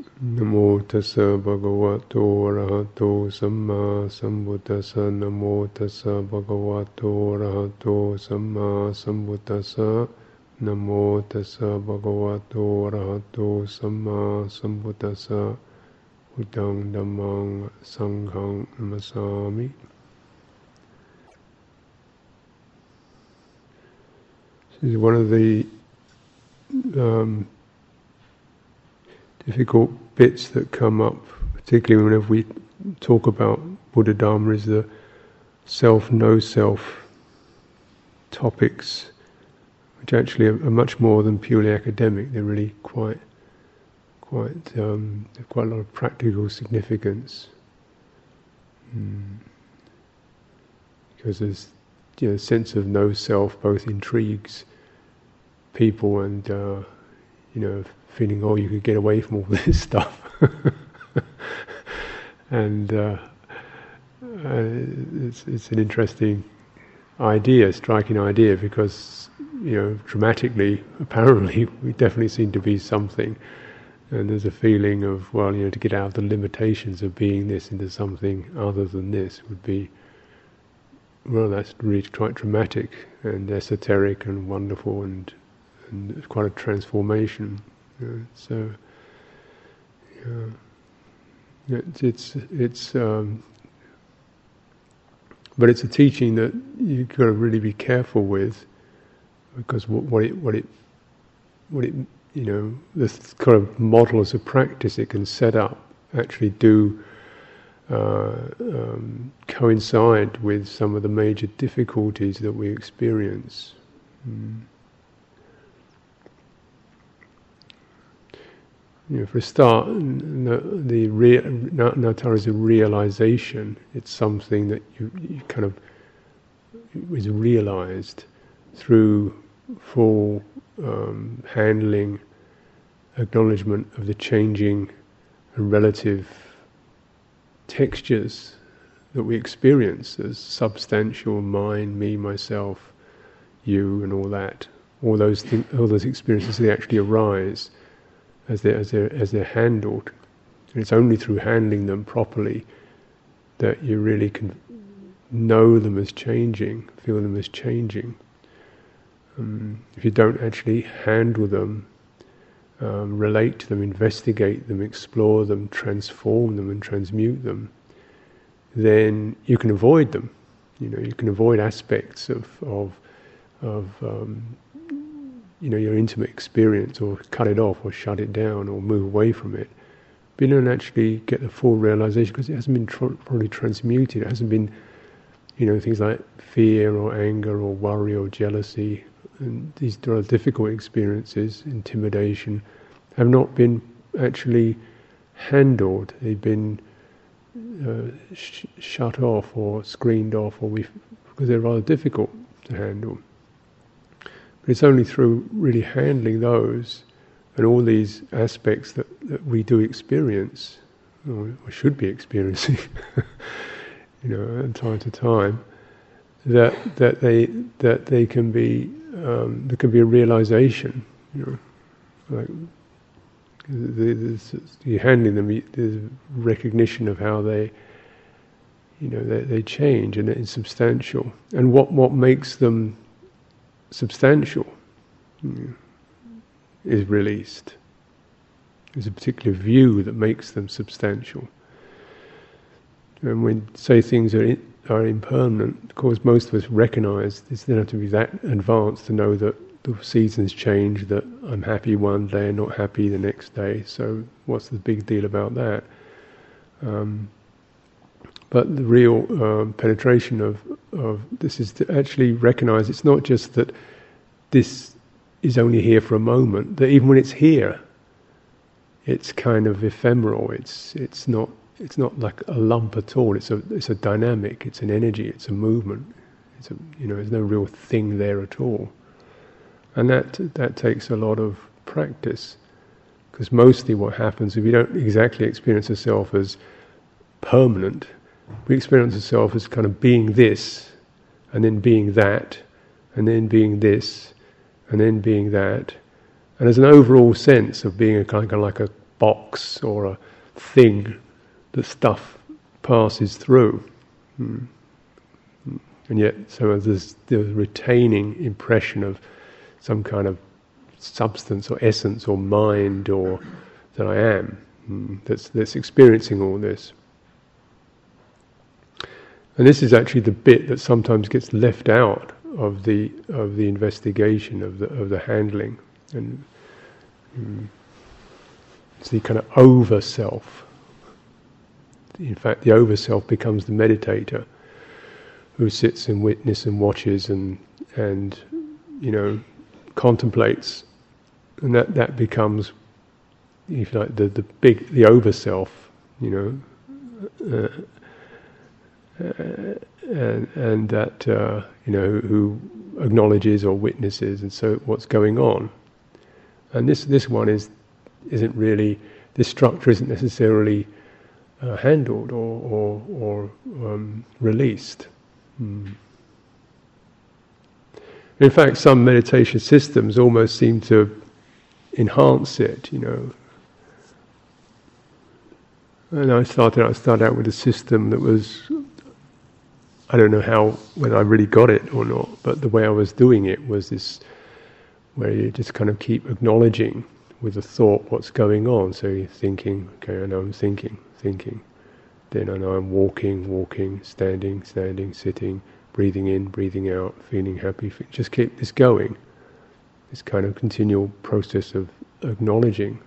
Namo tassa bhagavato arahato samma sambuddhassa Namo tassa bhagavato arahato samma sambuddhassa Namo tassa bhagavato arahato samma sambuddhassa Udang dhammang sanghang namasami This is one of the um, difficult bits that come up, particularly whenever we talk about Buddha Dharma, is the self, no self topics, which actually are, are, much more than purely academic. They're really quite, quite, um, quite a lot of practical significance. Mm. Because there's you know, sense of no self both intrigues people and uh, you know feeling oh you could get away from all this stuff and uh, uh, it's, it's an interesting idea striking idea because you know dramatically apparently we definitely seem to be something and there's a feeling of well you know to get out of the limitations of being this into something other than this would be well that's really quite dramatic and esoteric and wonderful and and quite a transformation. So yeah, it's it's, um, but it's a teaching that you've got to really be careful with, because what, what it what it what it you know the kind of models of practice it can set up actually do. Uh, um, coincide with some of the major difficulties that we experience. Mm. You know, for a start, the, the anatta is a realization. It's something that you, you kind of is realized through full um, handling, acknowledgement of the changing and relative textures that we experience as substantial mind, me, myself, you, and all that. All those th- all those experiences they actually arise as they're, as they're, as they're handled. And it's only through handling them properly that you really can know them as changing, feel them as changing. Um, if you don't actually handle them, um, relate to them, investigate them, explore them, transform them, and transmute them, then you can avoid them. You know, you can avoid aspects of of of um, you know your intimate experience, or cut it off, or shut it down, or move away from it. But you don't actually get the full realization because it hasn't been tr- probably transmuted. It hasn't been, you know, things like fear or anger or worry or jealousy, and these difficult experiences, intimidation, have not been actually handled. They've been uh, sh- shut off or screened off, or we because they're rather difficult to handle. But it's only through really handling those and all these aspects that, that we do experience, or, should be experiencing, you know, time to time, that that they that they can be um, there can be a realization, you know, like you're handling them, there's recognition of how they, you know, they, they change and it's substantial. And what, what makes them substantial is released. There's a particular view that makes them substantial. And when say things are are impermanent, of course, most of us recognise this. They don't have to be that advanced to know that the seasons change. That I'm happy one day and not happy the next day. So what's the big deal about that? Um, but the real um, penetration of, of this is to actually recognize it's not just that this is only here for a moment, that even when it's here, it's kind of ephemeral, it's, it's, not, it's not like a lump at all, it's a, it's a dynamic, it's an energy, it's a movement. It's a, you know, there's no real thing there at all. And that, that takes a lot of practice. Because mostly what happens, if you don't exactly experience yourself as permanent, we experience ourselves as kind of being this, and then being that, and then being this, and then being that. And there's an overall sense of being a kind of like a box or a thing that stuff passes through. Mm. And yet, so there's the retaining impression of some kind of substance or essence or mind or that I am mm, that's, that's experiencing all this. And this is actually the bit that sometimes gets left out of the of the investigation of the of the handling, and mm, it's the kind of over self. In fact, the over self becomes the meditator who sits and witness and watches and and you know contemplates, and that that becomes, if you like, the the big the over self, you know. Uh, and, and, that uh, you know who acknowledges or witnesses, and so what's going on. And this this one is isn't really this structure isn't necessarily uh, handled or or, or um, released. Mm. In fact, some meditation systems almost seem to enhance it, you know. And I started, I started out with a system that was, I don't know how, whether I really got it or not, but the way I was doing it was this, where you just kind of keep acknowledging with a thought what's going on. So you're thinking, okay, I know I'm thinking, thinking. Then I know I'm walking, walking, standing, standing, sitting, breathing in, breathing out, feeling happy. Just keep this going. This kind of continual process of acknowledging.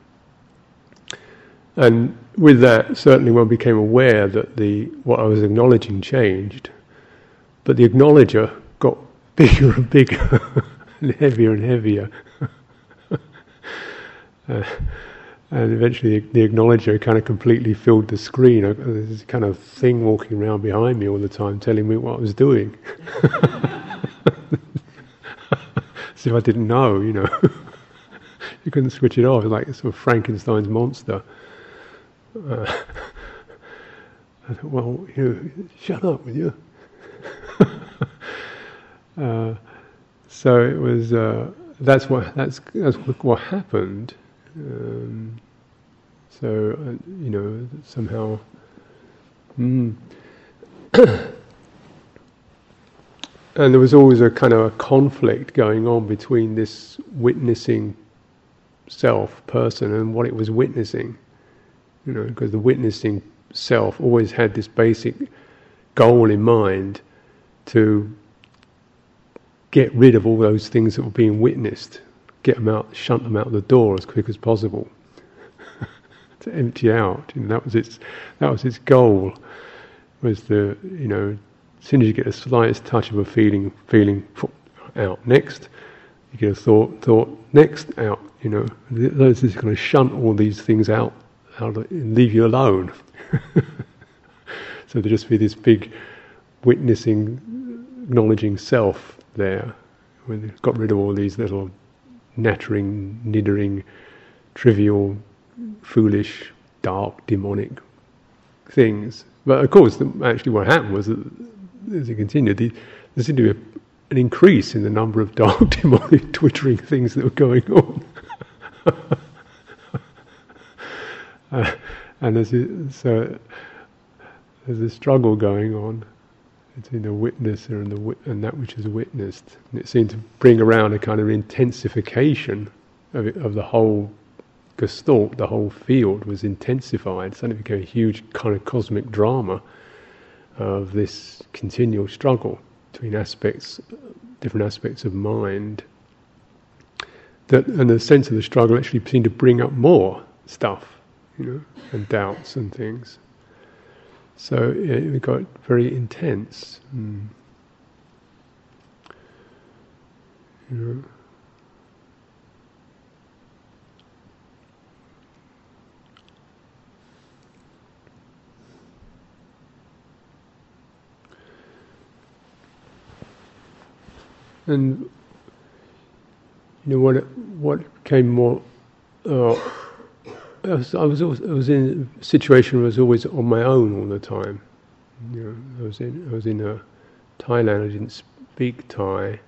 And with that, certainly one became aware that the what I was acknowledging changed, but the acknowledger got bigger and bigger, and heavier and heavier. uh, and eventually the, acknowledger kind of completely filled the screen. There's this kind of thing walking around behind me all the time, telling me what I was doing. so I didn't know, you know. you couldn't switch it off. Like sort of Frankenstein's monster. Uh, I thought, well, you know, shut up, will you? Uh, so it was. Uh, that's what. That's that's what happened. Um, so, uh, you know, somehow. Mm. and there was always a kind of a conflict going on between this witnessing self, person, and what it was witnessing. You know, because the witnessing self always had this basic goal in mind to get rid of all those things that were being witnessed, get them out, shunt them out the door as quick as possible to empty out. That was its that was its goal. Was the you know as soon as you get the slightest touch of a feeling, feeling out next, you get a thought, thought next out. You know, those is going to shunt all these things out, out and leave you alone. so there just be this big witnessing, acknowledging self there. When it's got rid of all these little nattering, niddering, trivial foolish, dark, demonic things. But of course, actually, what happened was that as it continued, the, there seemed to be a, an increase in the number of dark, demonic, twittering things that were going on. uh, and there's a, so there's a struggle going on between the witnesser and the wit- and that which is witnessed. And it seemed to bring around a kind of intensification of, it, of the whole gestalt, the whole field was intensified. Suddenly it became a huge kind of cosmic drama of this continual struggle between aspects, different aspects of mind. That, and the sense of the struggle actually seemed to bring up more stuff, you know, and doubts and things. So it, got very intense. Mm. You know. and you know what what came more. Uh, I was I was, always, I was in a situation where I was always on my own all the time. You know, I was in I was in a Thailand. I didn't speak Thai,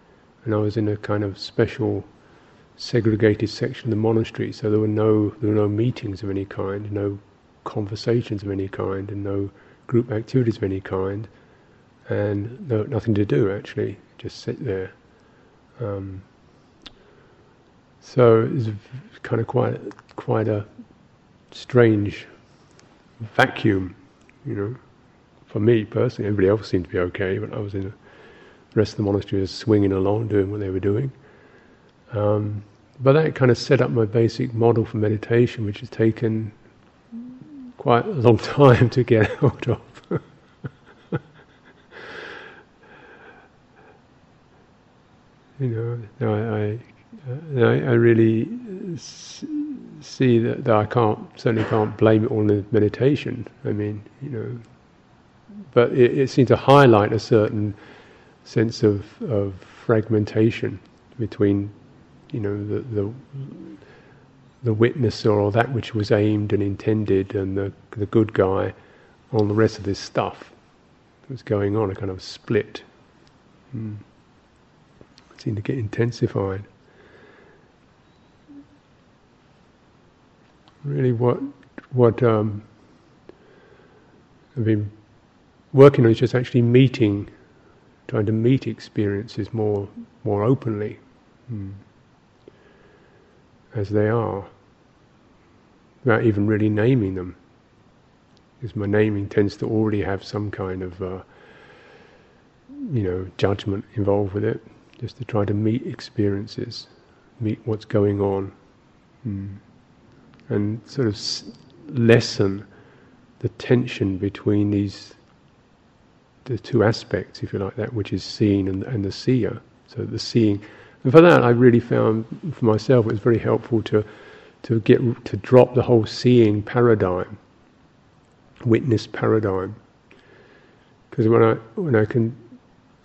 and I was in a kind of special segregated section of the monastery, so there were no there were no meetings of any kind, no conversations of any kind, and no group activities of any kind, and no, nothing to do actually, just sit there. Um, so it's kind of quite quite a strange vacuum, you know. For me personally, everybody else seemed to be okay, but I was in the rest of the monastery was swinging along, doing what they were doing. Um, but that kind of set up my basic model for meditation, which has taken quite a long time to get out of. you know, I, I, I really see that, that, I can't certainly can't blame it all on the meditation. I mean, you know, but it, it seemed to highlight a certain sense of, of fragmentation between you know, the, the, the witnesser or that which was aimed and intended and the, the good guy on the rest of this stuff that was going on, a kind of split. Mm. Seemed to get intensified. Really, what what um, I've been working on is just actually meeting, trying to meet experiences more more openly. Mm as they are, without even really naming them. Because my naming tends to already have some kind of, uh, you know, judgment involved with it, just to try to meet experiences, meet what's going on, mm. And sort of lessen the tension between these the two aspects, if you like, that which is seen and, and the seer. So the seeing and for that, I really found for myself it was very helpful to to get to drop the whole seeing paradigm, witness paradigm. Because when I when I can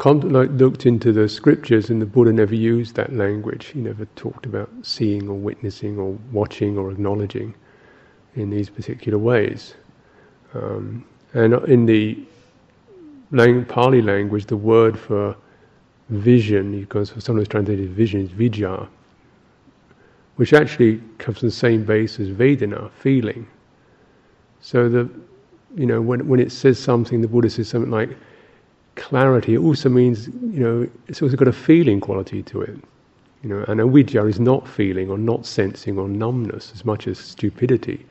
like looked into the scriptures and the Buddha never used that language. He never talked about seeing or witnessing or watching or acknowledging in these particular ways. Um, and in the Pali language, the word for vision, because sometimes translated vision is vijja, which actually comes from the same base as Vedana, feeling. So the, you know, when when it says something, the Buddha says something like clarity. It also means, you know, it's also got a feeling quality to it. You know, and avidya is not feeling or not sensing or numbness as much as stupidity.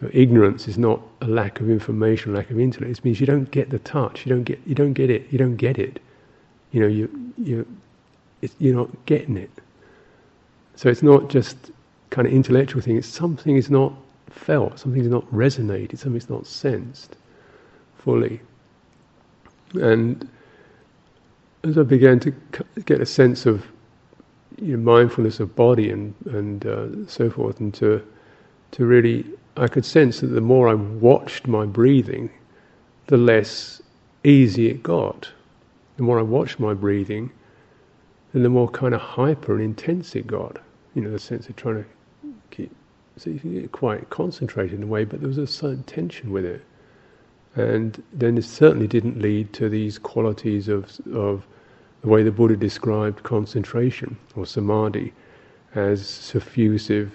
So ignorance is not a lack of information, lack of intellect. It means you don't get the touch. You don't get. You don't get it. You don't get it you know, you, you, you're not getting it. So it's not just kind of intellectual thing, it's something is not felt, something is not resonated, something is not sensed fully. And as I began to get a sense of you know, mindfulness of body and, and uh, so forth, and to, to really, I could sense that the more I watched my breathing, the less easy it got the more I watched my breathing, then the more kind of hyper and intense it got. You know, the sense of trying to keep, so you can get quite concentrated in a way, but there was a certain tension with it. And then it certainly didn't lead to these qualities of, of the way the Buddha described concentration or samadhi as suffusive,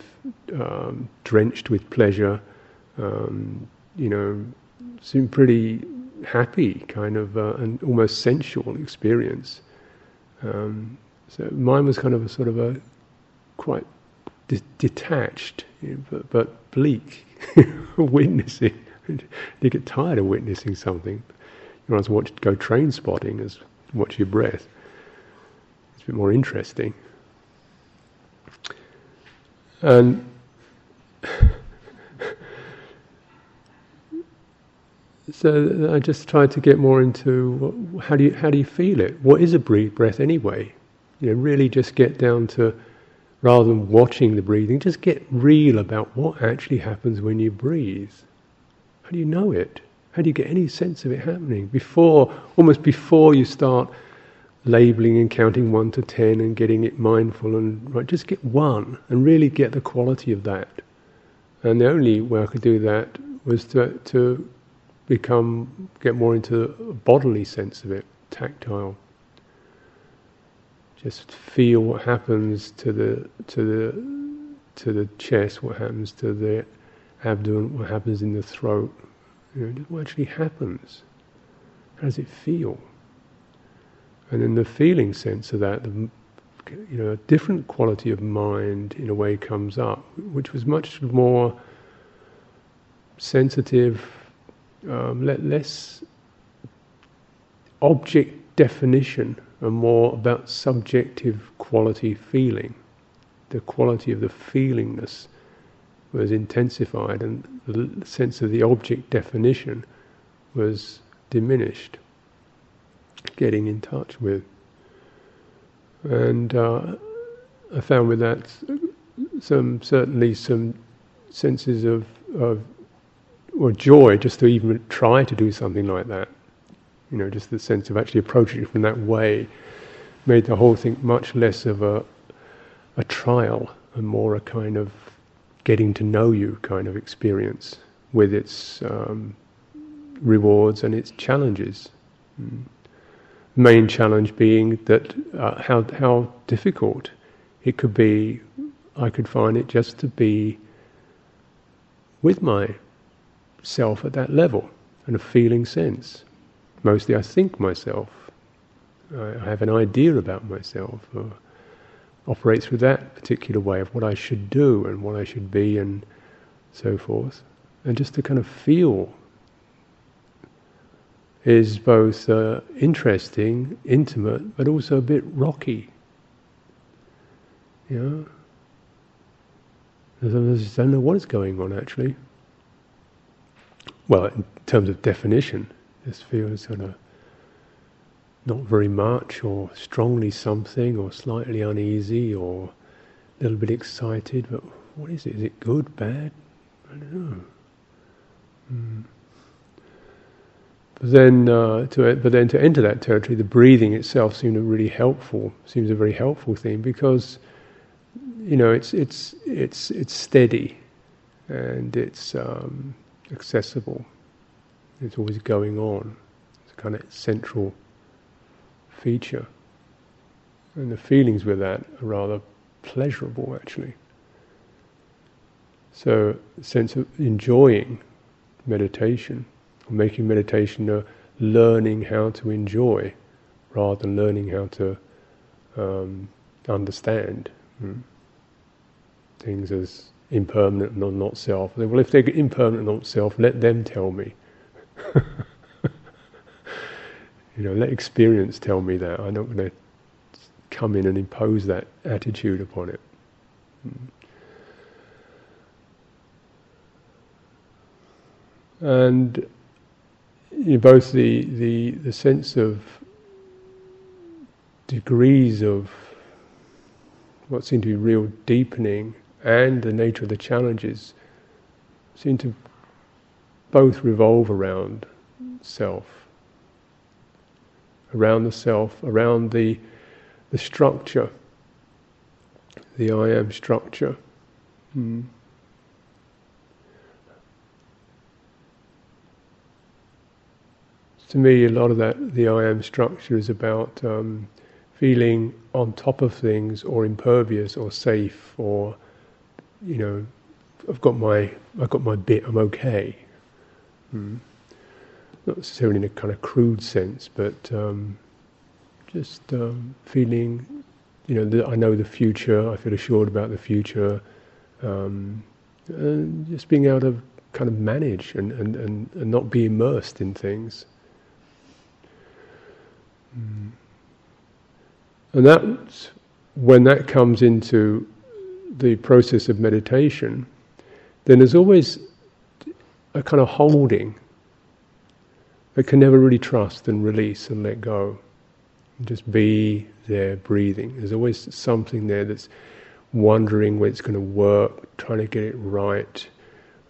um, drenched with pleasure, um, you know, seemed pretty happy kind of uh, an almost sensual experience. Um, so mine was kind of a sort of a quite de- detached, you know, but, but bleak witnessing. you get tired of witnessing something. You want to watch go train spotting as watch your breath. It's a bit more interesting. And so I just tried to get more into how do you how do you feel it? What is a breath anyway? You know, really just get down to rather than watching the breathing, just get real about what actually happens when you breathe. How do you know it? How do you get any sense of it happening before, almost before you start labeling and counting one to ten and getting it mindful and right? Just get one and really get the quality of that. And the only way I could do that was to to become get more into a bodily sense of it, tactile. Just feel what happens to the to the to the chest, what happens to the abdomen, what happens in the throat. You know, what actually happens? How does it feel? And then the feeling sense of that, the, you know, a different quality of mind in a way comes up, which was much more sensitive, um, less object definition and more about subjective quality feeling. The quality of the feelingness was intensified, and the sense of the object definition was diminished. Getting in touch with. And uh, I found with that some certainly some senses of, of or joy just to even try to do something like that. You know, just the sense of actually approaching it from that way made the whole thing much less of a a trial and more a kind of getting to know you kind of experience with its um, rewards and its challenges. Mm. Main challenge being that uh, how how difficult it could be. I could find it just to be with myself at that level and a feeling sense. Mostly, I think myself. I have an idea about myself. Or operates with that particular way of what I should do and what I should be and so forth. And just to kind of feel is both uh, interesting, intimate, but also a bit rocky. You know? I just don't know what is going on actually. Well, in terms of definition, this feels sort of not very much, or strongly something, or slightly uneasy, or a little bit excited. But what is it? Is it good, bad? I don't know. Mm. But then, uh, to but then to enter that territory, the breathing itself seemed a really helpful. Seems a very helpful thing because, you know, it's it's it's it's steady, and it's um, accessible. It's always going on. It's kind of central feature. And the feelings with that are rather pleasurable, actually. So, sense of enjoying meditation, or making meditation a learning how to enjoy, rather than learning how to um, understand hmm, things as impermanent and not self. Well, if they're impermanent and not self, let them tell me. You know, let experience tell me that. I'm not going to come in and impose that attitude upon it. And you know, both the, the, the sense of degrees of what seem to be real deepening and the nature of the challenges seem to both revolve around self around the self, around the, the structure, the I am structure. Hmm. To me, a lot of that, the I am structure, is about um, feeling on top of things, or impervious, or safe, or you know, I've got my, I've got my bit. I'm okay. Hmm not necessarily in a kind of crude sense, but um, just um, feeling, you know, that I know the future, I feel assured about the future, um, and just being able to kind of manage and, and, and, and not be immersed in things. Mm. And that's when that comes into the process of meditation, then there's always a kind of holding but can never really trust and release and let go. Just be there breathing. There's always something there that's wondering when it's going to work, trying to get it right.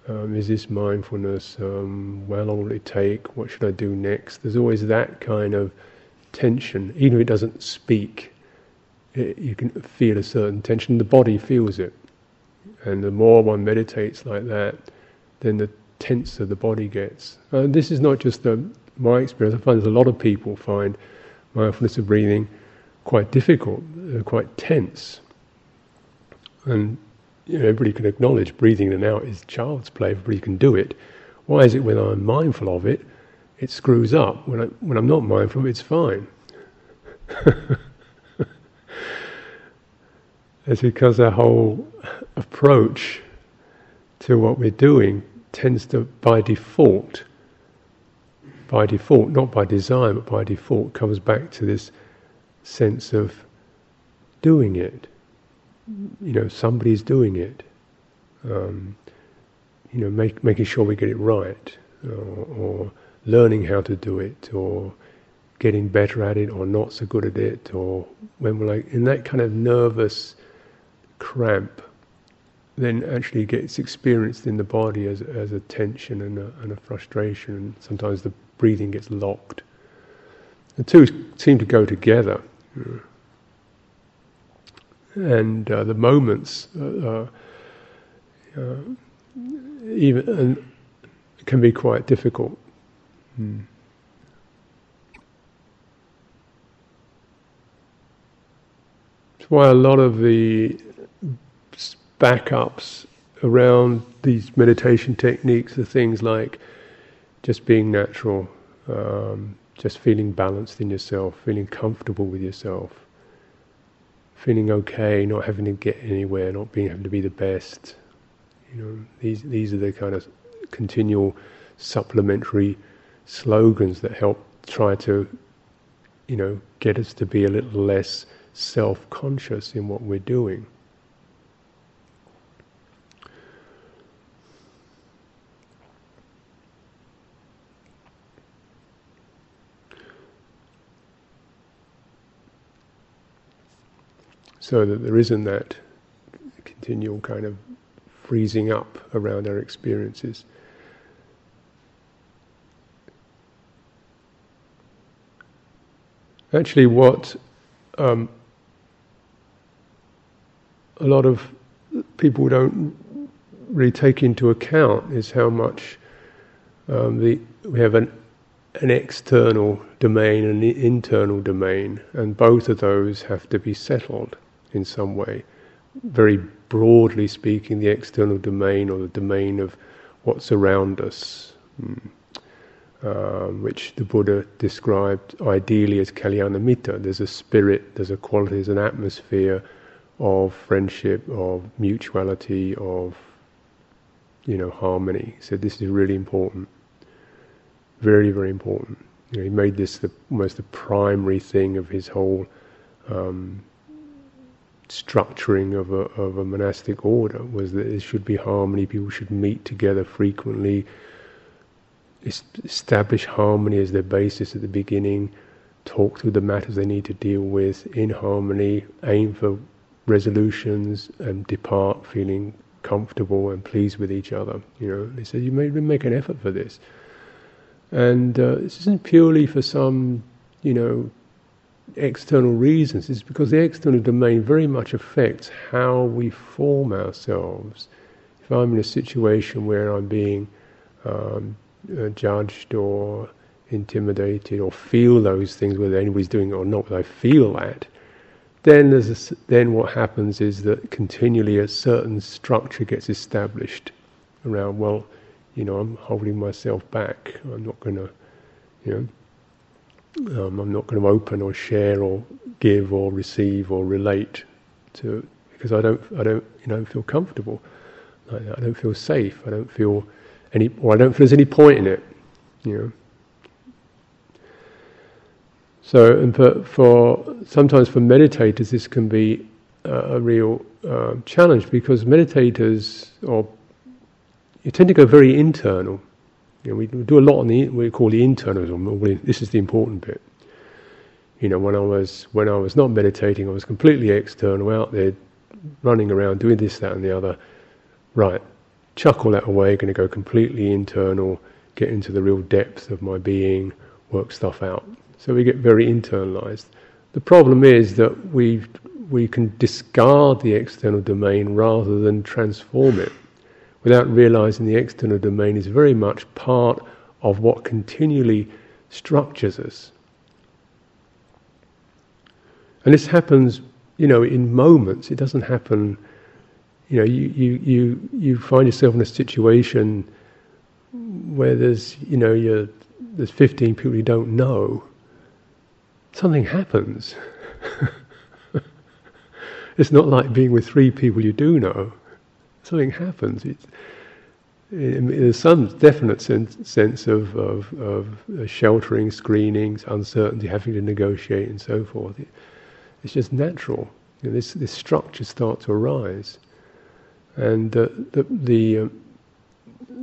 Um, is this mindfulness? Um, how long will it take? What should I do next? There's always that kind of tension, even if it doesn't speak. It, you can feel a certain tension. The body feels it, and the more one meditates like that, then the tenser the body gets. Uh, this is not just my experience. I find there's a lot of people find mindfulness of breathing quite difficult, uh, quite tense. And you know, everybody can acknowledge breathing in and out is child's play, everybody can do it. Why is it when I'm mindful of it, it screws up? When, I, when I'm not mindful, it's fine. it's because our whole approach to what we're doing tends to, by default, by default, not by design, but by default, comes back to this sense of doing it. You know, somebody's doing it. Um, you know, make, making sure we get it right, or, or learning how to do it, or getting better at it, or not so good at it, or when we're like in that kind of nervous cramp, then actually gets experienced in the body as, as a tension and a, and a frustration, and sometimes the breathing gets locked. The two seem to go together. And uh, the moments uh, uh, even can be quite difficult. Hmm. That's why a lot of the backups around these meditation techniques are things like just being natural, um, just feeling balanced in yourself, feeling comfortable with yourself, feeling okay, not having to get anywhere, not being having to be the best. You know, these these are the kind of continual supplementary slogans that help try to, you know, get us to be a little less self-conscious in what we're doing. So that there isn't that continual kind of freezing up around our experiences. Actually, what um, a lot of people don't really take into account is how much um, the, we have an, an external domain and an internal domain, and both of those have to be settled in some way. Very broadly speaking, the external domain or the domain of what's around us, um, which the Buddha described ideally as kalyanamitta. There's a spirit, there's a quality, there's an atmosphere of friendship, of mutuality, of you know harmony. So this is really important, very very important. You know, he made this the, almost the primary thing of his whole um, structuring of a, of a monastic order was that there should be harmony, people should meet together frequently, establish harmony as their basis at the beginning, talk through the matters they need to deal with in harmony, aim for resolutions, and depart feeling comfortable and pleased with each other. You know, they said you may make an effort for this, and uh, this isn't purely for some, you know, external reasons is because the external domain very much affects how we form ourselves. If I'm in a situation where I'm being um, uh, judged or intimidated or feel those things, whether anybody's doing it or not, but I feel that, then there's a, then what happens is that continually a certain structure gets established around. Well, you know, I'm holding myself back. I'm not going to, you know um, I'm not going to open or share or give or receive or relate to because I don't I don't you know feel comfortable. I, I don't feel safe. I don't feel any or I don't feel there's any point in it. You know. So, and for, for sometimes for meditators, this can be a, a real uh, challenge because meditators or you tend to go very internal. You know, we do a lot on the we call the internalism. This is the important bit. You know, when I was when I was not meditating, I was completely external, out there, running around, doing this, that, and the other. Right, chuck all that away. Going to go completely internal, get into the real depth of my being, work stuff out. So we get very internalized. The problem is that we we can discard the external domain rather than transform it without realizing the external domain is very much part of what continually structures us. And this happens, you know, in moments. It doesn't happen, you know, you, you, you, you find yourself in a situation where there's, you know, you're, there's 15 people you don't know. Something happens. it's not like being with three people you do know. Something happens. It's, there's some definite sense, sense of, of, of, sheltering, screenings, uncertainty, having to negotiate, and so forth. It's just natural. You know, this this structure starts to arise, and uh, the the um,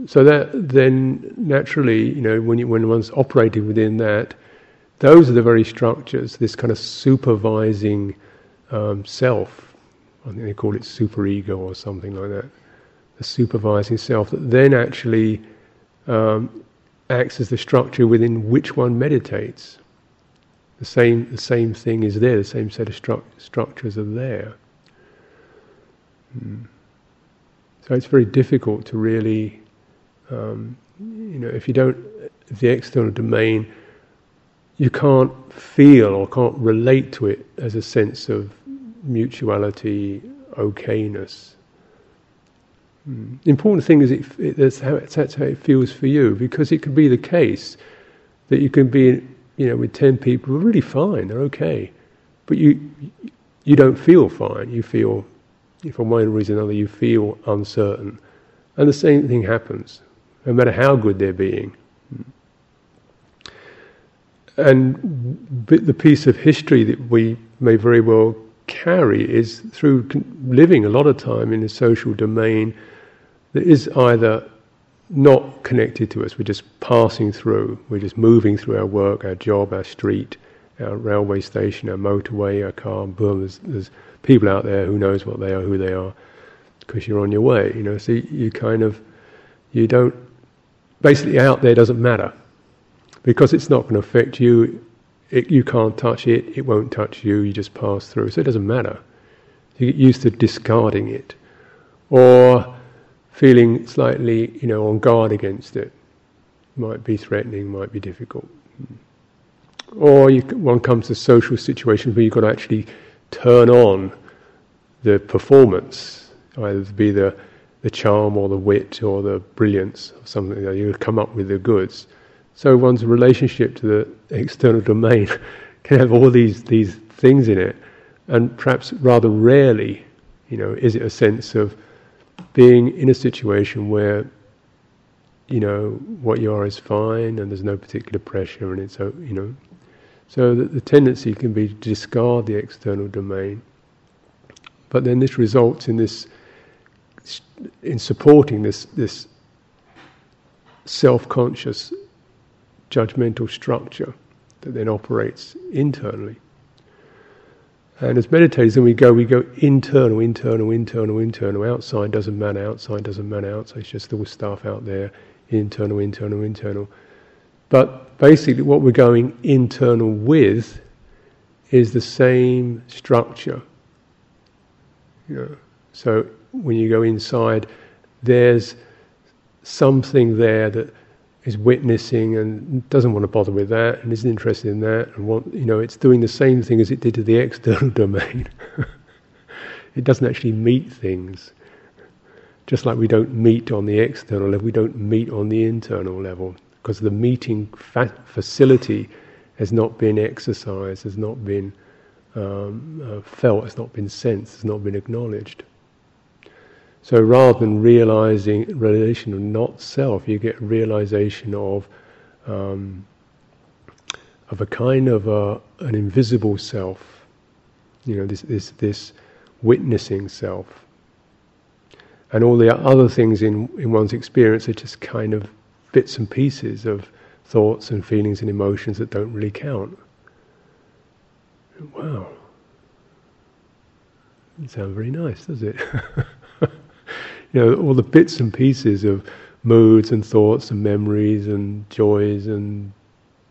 so that then naturally, you know, when you, when one's operating within that, those are the very structures. This kind of supervising um, self. I think they call it superego or something like that the supervising self that then actually um, acts as the structure within which one meditates. The same, the same thing is there, the same set of stru- structures are there. Mm. So it's very difficult to really, um, you know, if you don't, if the external domain, you can't feel or can't relate to it as a sense of mutuality, okayness. Mm. The important thing is it, that's, how, that's how it feels for you, because it could be the case that you can be, you know, with ten people really fine, they're okay, but you you don't feel fine. You feel, for one reason or another, you feel uncertain, and the same thing happens, no matter how good they're being. And the piece of history that we may very well carry is through living a lot of time in a social domain that is either not connected to us, we're just passing through, we're just moving through our work, our job, our street, our railway station, our motorway, our car, boom, there's, there's people out there who knows what they are, who they are, because you're on your way, you know, so you kind of, you don't, basically out there doesn't matter, because it's not going to affect you, it, you can't touch it, it won't touch you, you just pass through, so it doesn't matter. You get used to discarding it. Or feeling slightly, you know, on guard against it. Might be threatening, might be difficult. Or you, one comes to social situations where you've got to actually turn on the performance, either be the, the charm or the wit or the brilliance or something. You come up with the goods. So one's relationship to the external domain can have all these these things in it, and perhaps rather rarely, you know, is it a sense of being in a situation where you know what you are is fine and there's no particular pressure and it's so you know. So that the tendency can be to discard the external domain. But then this results in this in supporting this this self-conscious judgmental structure that then operates internally and as meditators, then we go, we go internal, internal, internal, internal. Outside doesn't matter, outside doesn't matter, outside it's just all stuff out there. Internal, internal, internal. But basically, what we're going internal with is the same structure. You know, so when you go inside, there's something there that is witnessing and doesn't want to bother with that and isn't interested in that and want you know it's doing the same thing as it did to the external domain. it doesn't actually meet things. Just like we don't meet on the external level, we don't meet on the internal level because the meeting fa- facility has not been exercised, has not been um, uh, felt, has not been sensed, has not been acknowledged. So rather than realizing realization of not self, you get realization of um, of a kind of a, an invisible self. You know, this this this witnessing self. And all the other things in, in one's experience are just kind of bits and pieces of thoughts and feelings and emotions that don't really count. Wow. It sounds very nice, does it? you know, all the bits and pieces of moods and thoughts and memories and joys and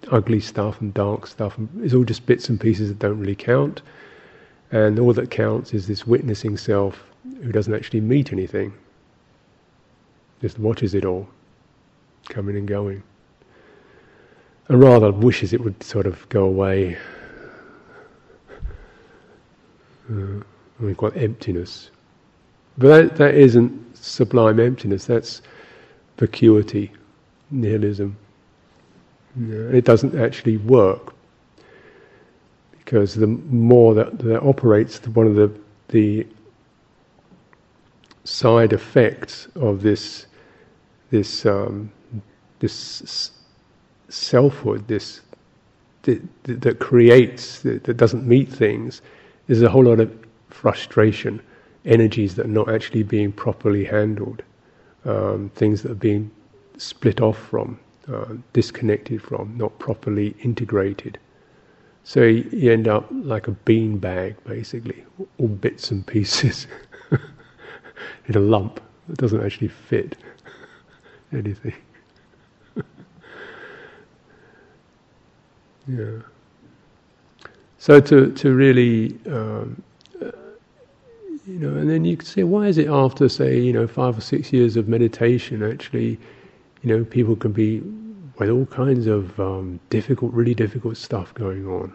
ugly stuff and dark stuff is all just bits and pieces that don't really count. And all that counts is this witnessing self who doesn't actually meet anything, just watches it all coming and going. And rather wishes it would sort of go away. Uh, we call it emptiness. But that, that isn't sublime emptiness, that's vacuity, nihilism. it doesn't actually work because the more that, that operates, one of the, the side effects of this this um, this selfhood, this that, that creates that, that, doesn't meet things, is a whole lot of frustration, energies that are not actually being properly handled, um, things that are being split off from, uh, disconnected from, not properly integrated. So you end up like a bean bag, basically, all bits and pieces in a lump that doesn't actually fit anything. yeah. So to to really, um, you know, and then you can say, why is it after say you know five or six years of meditation, actually, you know, people can be with all kinds of um, difficult, really difficult stuff going on.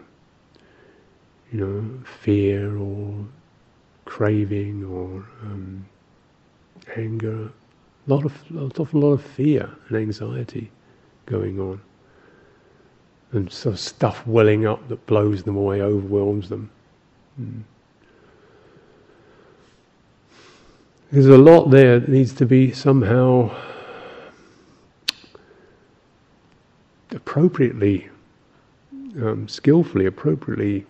You know, fear or craving or um, anger, a lot of, lot of, lot of fear and anxiety going on, and sort of stuff welling up that blows them away, overwhelms them. Mm. There's a lot there that needs to be somehow appropriately, um, skillfully, appropriately,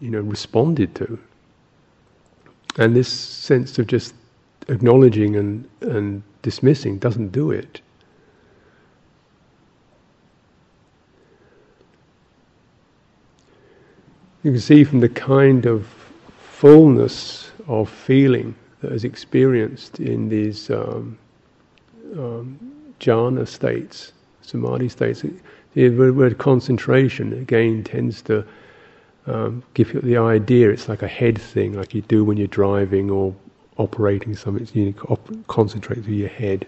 you know, responded to. And this sense of just acknowledging and, and dismissing doesn't do it. You can see from the kind of fullness of feeling that is experienced in these um, um, jhana states samadhi states. The word concentration again tends to um, give you the idea it's like a head thing, like you do when you're driving or operating something. You op- concentrate through your head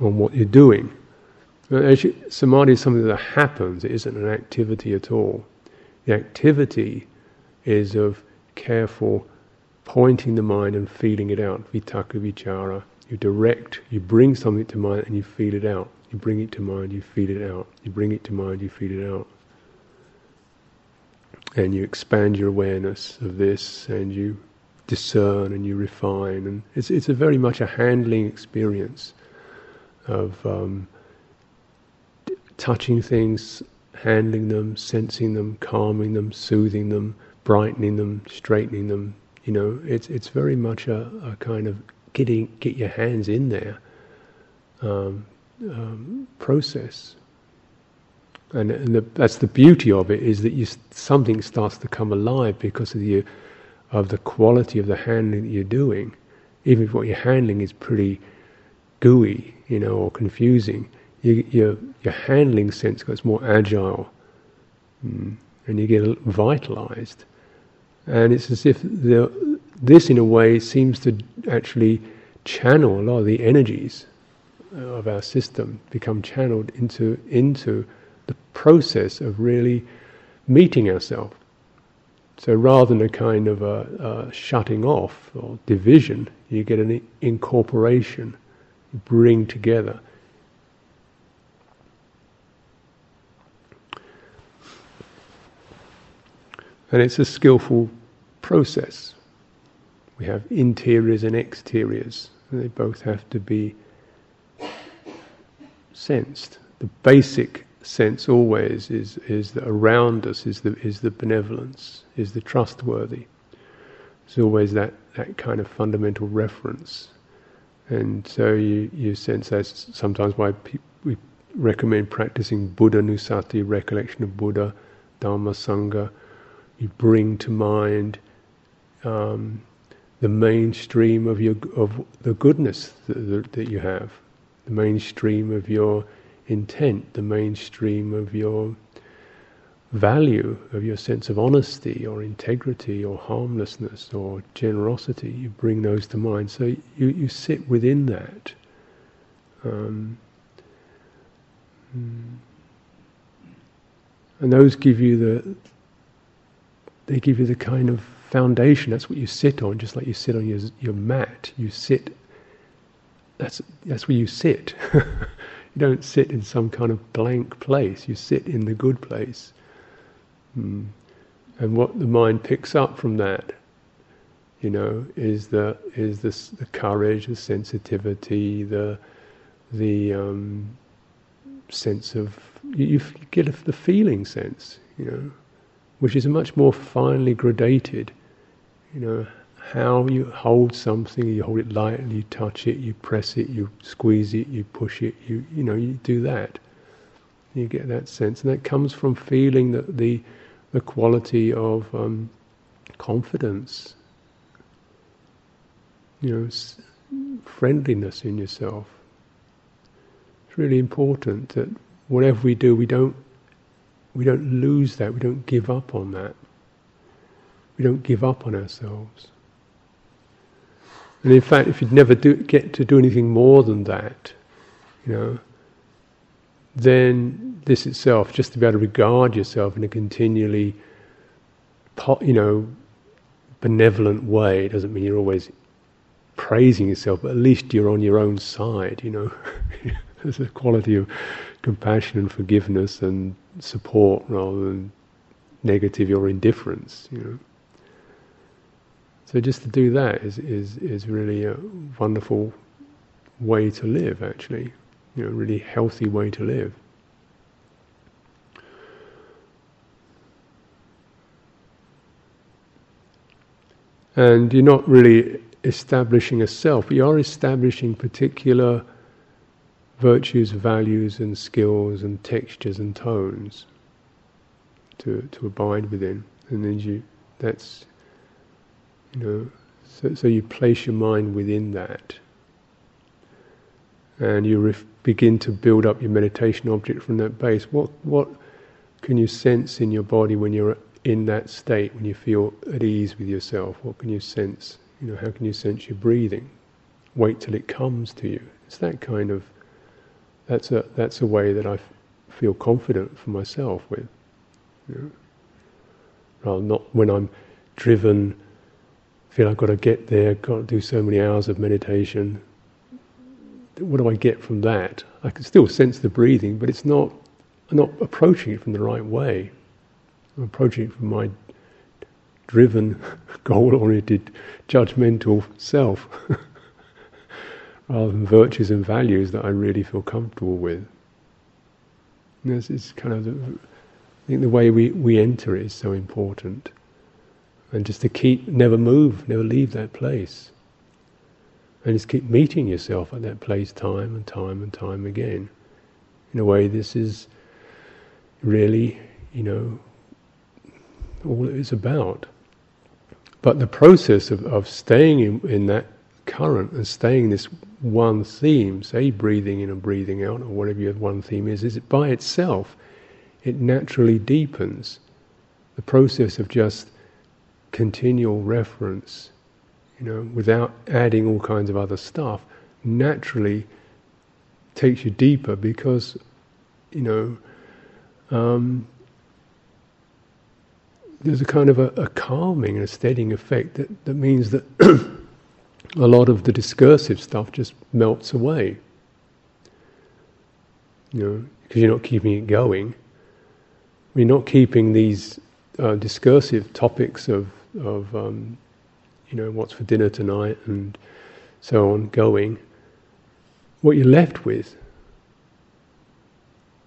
on what you're doing. Actually, samadhi is something that happens, it isn't an activity at all. The activity is of careful pointing the mind and feeling it out, vitakka vichara. You direct, you bring something to mind and you feel it out. You bring it to mind, you feed it out. You bring it to mind, you feed it out. And you expand your awareness of this and you discern and you refine. And it's, it's a very much a handling experience of um, touching things, handling them, sensing them, calming them, soothing them, brightening them, straightening them. You know, it's it's very much a, a kind of getting get your hands in there, um, um, process. And, and the, that's the beauty of it is that you, something starts to come alive because of the, of the quality of the handling that you're doing. Even if what you're handling is pretty gooey, you know, or confusing, you, your, your handling sense gets more agile mm, and you get vitalized. And it's as if the, this, in a way, seems to actually channel a lot of the energies of our system become channeled into into the process of really meeting ourselves. So rather than a kind of a, a, shutting off or division, you get an incorporation, you bring together. And it's a skillful process. We have interiors and exteriors. And they both have to be sensed. The basic sense always is, is that around us is the, is the benevolence, is the trustworthy. There's always that, that kind of fundamental reference. And so you, you sense that's sometimes why pe- we recommend practicing Buddhanussati, recollection of Buddha, Dharma Sangha. You bring to mind um, the mainstream of your of the goodness that, that you have, the mainstream of your intent, the mainstream of your value, of your sense of honesty or integrity or harmlessness or generosity. You bring those to mind. So you, you sit within that. Um, mm. and those give you the they give you the kind of foundation. That's what you sit on, just like you sit on your your mat. You sit. That's that's where you sit. you don't sit in some kind of blank place. You sit in the good place. Mm. And what the mind picks up from that, you know, is the is this the courage, the sensitivity, the the um, sense of you, you get the feeling sense, you know, which is a much more finely gradated, you know, how you hold something, you hold it lightly, you touch it, you press it, you squeeze it, you push it, you you know, you do that. You get that sense, and that comes from feeling that the the quality of um, confidence, you know, friendliness in yourself. It's really important that whatever we do, we don't we don't lose that. We don't give up on that. We don't give up on ourselves. And in fact, if you'd never do, get to do anything more than that, you know, then this itself, just to be able to regard yourself in a continually, you know, benevolent way, it doesn't mean you're always praising yourself, but at least you're on your own side, you know. There's a quality of compassion and forgiveness and support rather than negative or indifference, you know. So just to do that is, is, is really a wonderful way to live, actually you know, really healthy way to live. And you're not really establishing a self, you are establishing particular virtues, values, and skills, and textures and tones to, to abide within. And then you, that's, you know, so, so you place your mind within that. And you ref- begin to build up your meditation object from that base. What what can you sense in your body when you're in that state, when you feel at ease with yourself? What can you sense? You know, how can you sense your breathing? Wait till it comes to you. It's that kind of. That's a that's a way that I f- feel confident for myself with. You know? Rather not when I'm driven, feel I've got to get there, to do so many hours of meditation what do I get from that? I can still sense the breathing, but it's not. I'm not approaching it from the right way. I'm approaching it from my driven, goal-oriented, judgmental self, rather than virtues and values that I really feel comfortable with. This is kind of the, I think the way we, we enter it is so important, and just to keep, never move, never leave that place. And just keep meeting yourself at that place time and time and time again. In a way, this is really, you know, all it is about. But the process of, of staying in, in that current and staying in this one theme, say breathing in and breathing out, or whatever your one theme is, is it by itself, it naturally deepens. The process of just continual reference you know, without adding all kinds of other stuff, naturally takes you deeper because, you know, um, there's a kind of a, a, calming and a steadying effect that, that means that a lot of the discursive stuff just melts away. You know, because you're not keeping it going. You're not keeping these uh, discursive topics of, of um, you know, what's for dinner tonight and so on going, what you're left with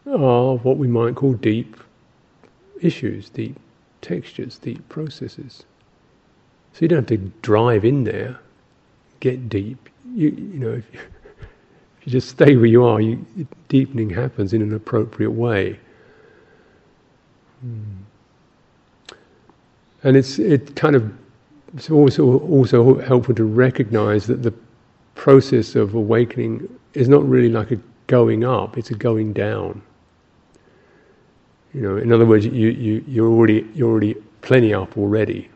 are what we might call deep issues, deep textures, deep processes. So you don't have to drive in there, get deep. You, you know, if you, if you just stay where you are, you, deepening happens in an appropriate way. Hmm. And it's it kind of it's also also helpful to recognize that the process of awakening is not really like a going up; it's a going down. You know, in other words, you, you you're already you're already plenty up already.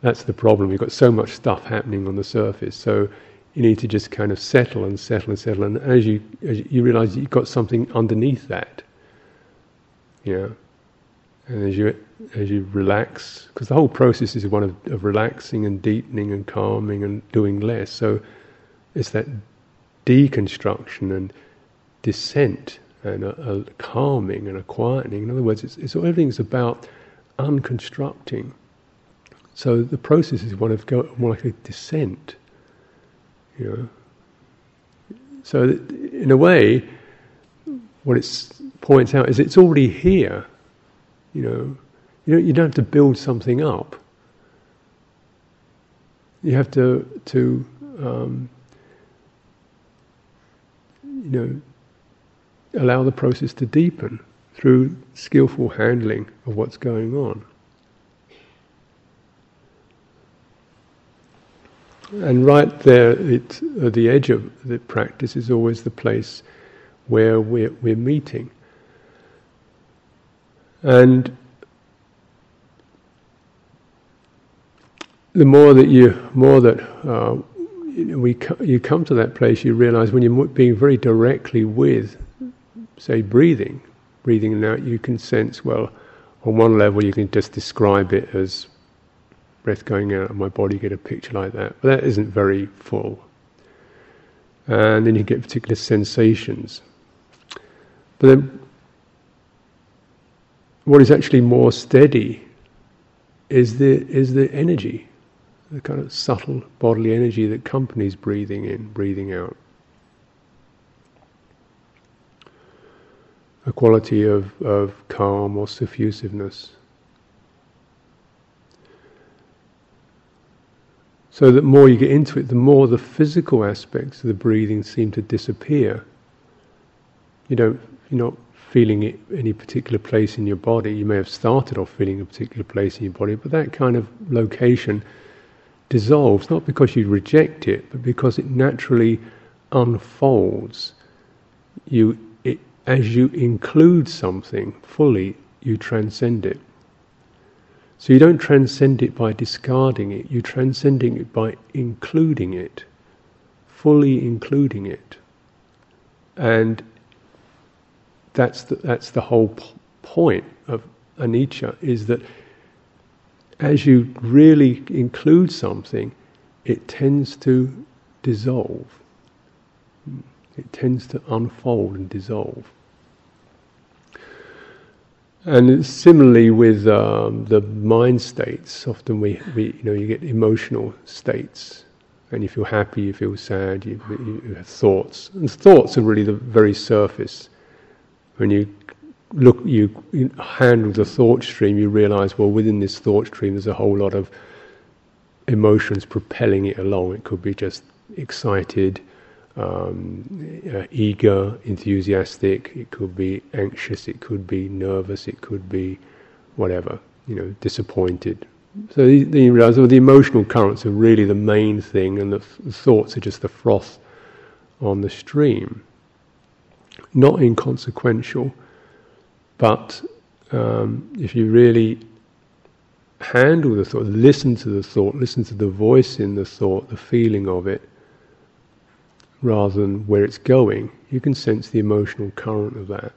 That's the problem. You've got so much stuff happening on the surface, so you need to just kind of settle and settle and settle. And as you as you realize you've got something underneath that, you know, And as you as you relax, because the whole process is one of, of relaxing and deepening and calming and doing less. So it's that deconstruction and descent and a, a calming and a quietening. In other words, it's, it's everything's about unconstructing. So the process is one of go, more like a descent. You know. So in a way, what it points out is it's already here. You know, you don't, you don't have to build something up. You have to to um, you know allow the process to deepen through skillful handling of what's going on. And right there, it, at the edge of the practice, is always the place where we're, we're meeting. And the more that you, more that uh, we you come to that place, you realize when you're being very directly with, say, breathing, breathing out, you can sense, well, on one level, you can just describe it as breath going out of my body, get a picture like that. But that isn't very full. And then you get particular sensations. But then, what is actually more steady is the, is the energy, the kind of subtle bodily energy that accompanies breathing in, breathing out. A quality of, of calm or suffusiveness. So that more you get into it, the more the physical aspects of the breathing seem to disappear. You don't, you're not feeling it any particular place in your body. You may have started off feeling a particular place in your body, but that kind of location dissolves, not because you reject it, but because it naturally unfolds. You, it, as you include something fully, you transcend it. So you don't transcend it by discarding it, you're transcending it by including it, fully including it. And that's the, that's the whole p- point of anicca, is that as you really include something, it tends to dissolve. It tends to unfold and dissolve. And similarly with um, the mind states, often we, we, you know, you get emotional states, and you feel happy, you feel sad, you, you have thoughts, and thoughts are really the very surface. When you look, you, handle the thought stream, you realize, well, within this thought stream, there's a whole lot of emotions propelling it along. It could be just excited, um, uh, eager, enthusiastic, it could be anxious, it could be nervous, it could be whatever, you know, disappointed. So the, the, the emotional currents are really the main thing, and the, the thoughts are just the froth on the stream. Not inconsequential, but um, if you really handle the thought, listen to the thought, listen to the voice in the thought, the feeling of it, rather than where it's going, you can sense the emotional current of that.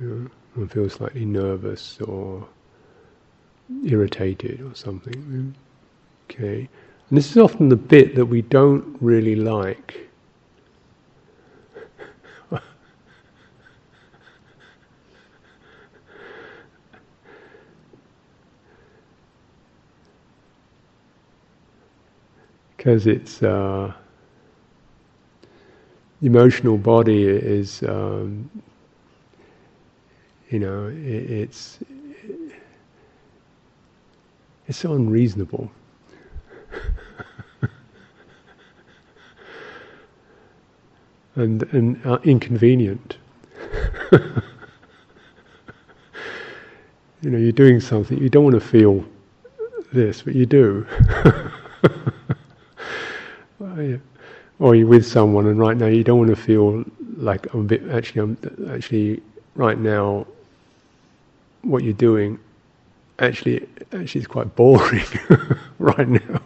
You know, one feels slightly nervous or irritated or something. Okay. And this is often the bit that we don't really like. Because it's uh, emotional body is, um, you know, it, it's it's so unreasonable. and and uh, inconvenient. you know, you're doing something you don't want to feel this, but you do. yeah or you're with someone and right now you don't want to feel like I'm a bit actually I'm actually right now what you're doing actually actually is quite boring right now.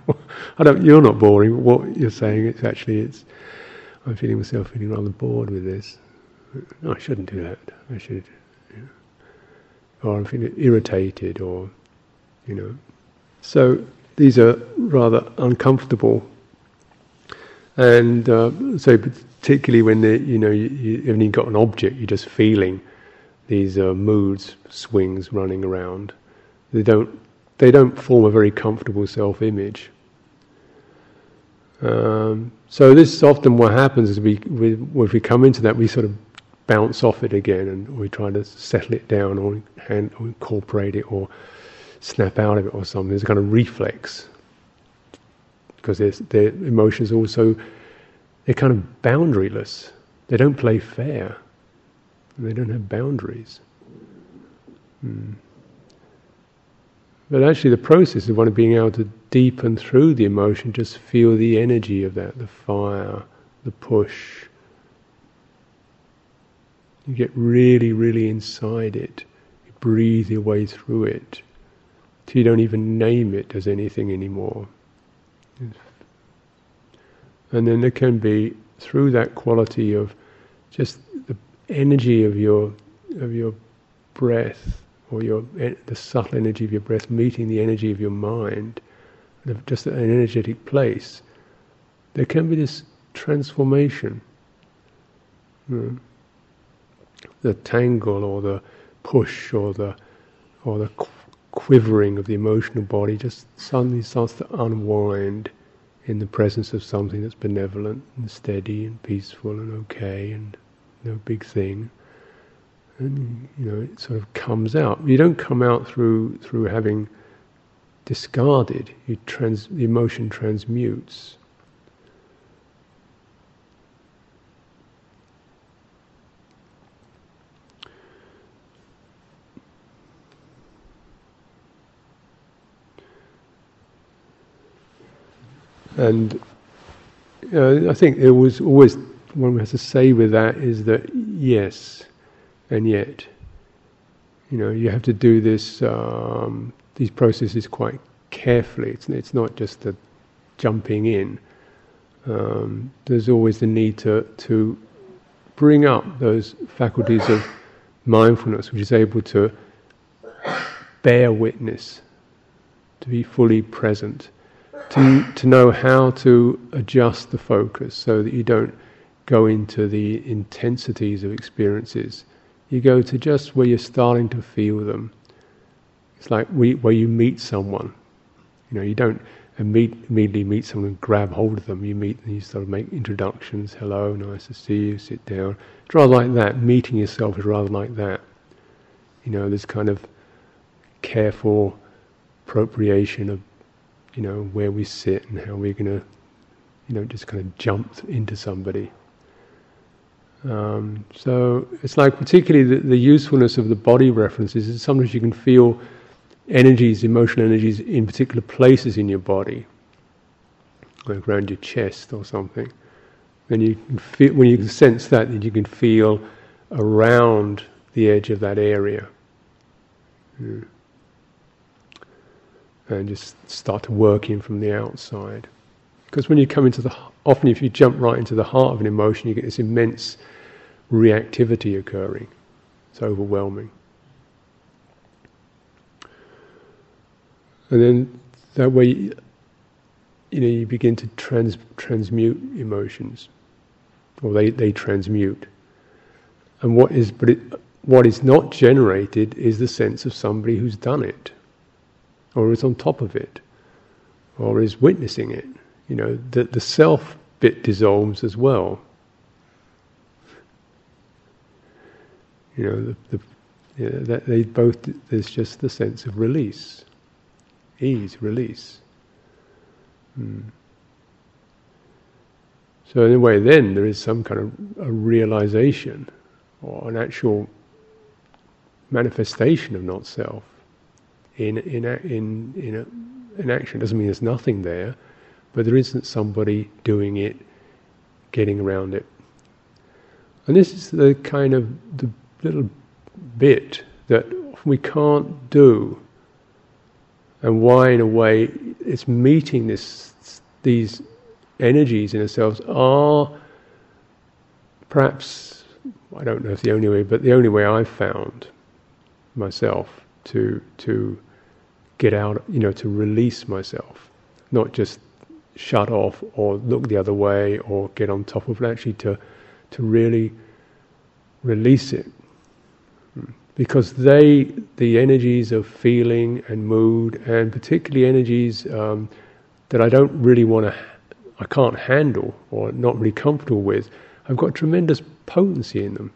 I don't you're not boring. What you're saying it's actually it's I'm feeling myself feeling rather bored with this. I shouldn't do that. I should. or I'm feeling irritated, or you know. So these are rather uncomfortable, and uh, so particularly when you know you, you haven't got an object, you're just feeling these uh, moods, swings running around. They don't they don't form a very comfortable self-image. Um, so this is often what happens is we, we if we come into that we sort of bounce off it again and we try to settle it down or, hand, or incorporate it or snap out of it or something. There's a kind of reflex because their emotions also they're kind of boundaryless. They don't play fair. They don't have boundaries. Hmm. But actually, the process of one of being able to deepen through the emotion, just feel the energy of that, the fire, the push. You get really, really inside it. You breathe your way through it. Till you don't even name it as anything anymore. And then there can be, through that quality of just the energy of your of your breath, or your the subtle energy of your breath meeting the energy of your mind, just an energetic place, there can be this transformation. Hmm. The tangle or the push or the or the quivering of the emotional body just suddenly starts to unwind in the presence of something that's benevolent and steady and peaceful and okay and no big thing and you know it sort of comes out. You don't come out through through having discarded. You trans the emotion transmutes. And uh, I think it was always one has to say with that is that yes, and yet, you know, you have to do this um, these processes quite carefully. It's it's not just the jumping in. Um, there's always the need to to bring up those faculties of mindfulness, which is able to bear witness, to be fully present, to to know how to adjust the focus so that you don't go into the intensities of experiences you go to just where you're starting to feel them. It's like where you meet someone. You know, you don't immediately meet someone and grab hold of them. You meet and you sort of make introductions. Hello, nice to see you. Sit down. It's rather like that. Meeting yourself is rather like that. You know, this kind of careful appropriation of, you know, where we sit and how we're going to, you know, just kind of jump into somebody. Um, so it's like particularly the, the, usefulness of the body references is sometimes you can feel energies, emotional energies in particular places in your body, like around your chest or something. Then you can feel when you can sense that, then you can feel around the edge of that area. Yeah. And just start to work in from the outside. Because when you come into the, often if you jump right into the heart of an emotion, you get this immense reactivity occurring. It's overwhelming. And then that way, you know, you begin to trans, transmute emotions, or they, they transmute. And what is, but it, what is not generated is the sense of somebody who's done it, or is on top of it, or is witnessing it. You know, the, the self bit dissolves as well. You know, the, the you know, that they both there's just the sense of release, ease, release. Hmm. So in a way, then there is some kind of a realization or an actual manifestation of not self in in in in, a, action. Doesn't mean there's nothing there, but there isn't somebody doing it, getting around it. And this is the kind of the little bit that we can't do, and why, in a way, it's meeting this these energies in ourselves are perhaps I don't know if the only way, but the only way I've found myself to to get out, you know, to release myself, not just shut off or look the other way or get on top of it. Actually, to to really release it, because they, the energies of feeling and mood, and particularly energies um, that I don't really want to, I can't handle or not really comfortable with, have got tremendous potency in them,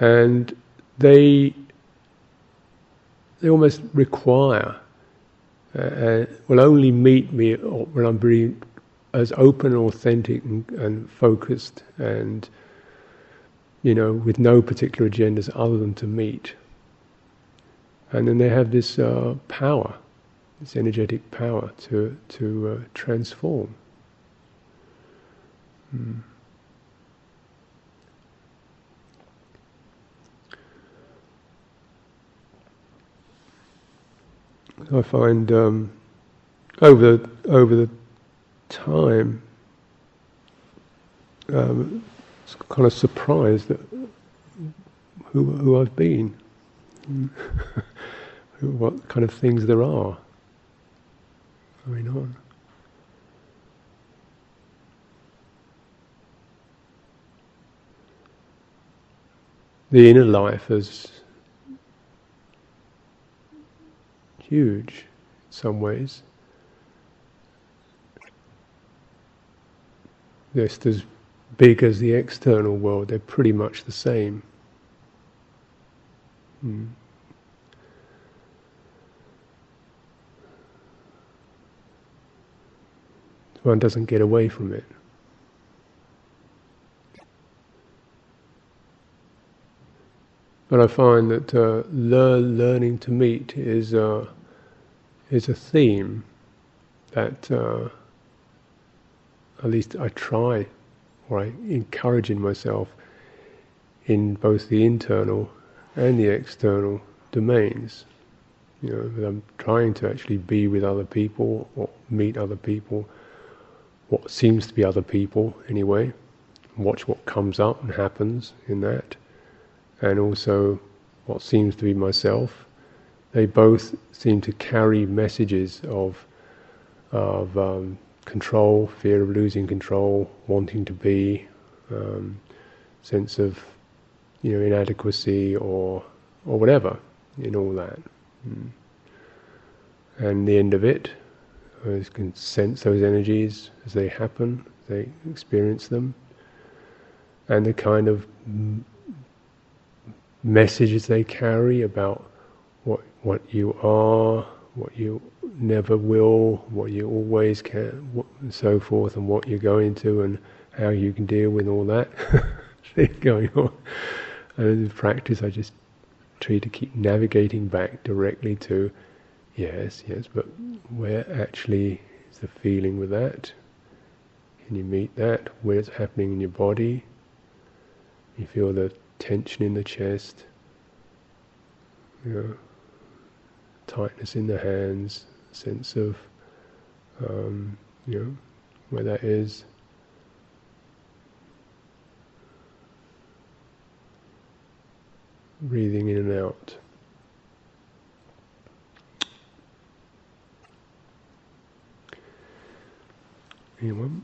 and they they almost require uh, uh will only meet me when I'm being as open, authentic, and, and focused and you know, with no particular agendas other than to meet. And then they have this uh, power, this energetic power to to uh, transform. Mm. I find um, over the, over the time um, kind of surprised at who, who I've been, what kind of things there are going on. The inner life is huge in some ways. Just as big as the external world, they're pretty much the same. Hmm. One doesn't get away from it. But I find that uh, learn, learning to meet is uh, is a theme that uh, at least I try or I encourage in myself in both the internal and the external domains. You know, that I'm trying to actually be with other people or meet other people, what seems to be other people anyway, watch what comes up and happens in that, and also what seems to be myself. They both seem to carry messages of of um, control, fear of losing control, wanting to be, um, sense of you know inadequacy or or whatever in all that. Mm. And the end of it, you can sense those energies as they happen, they experience them, and the kind of messages they carry about what what you are, what you never will, what you always can, and so forth, and what you're going to, and how you can deal with all that thing going on. And in practice, I just try to keep navigating back directly to, yes, yes, but where actually is the feeling with that? Can you meet that? Where's happening in your body? You feel the tension in the chest. You know, tightness in the hands, sense of, um, you know, where that is. Breathing in and out. Anyone?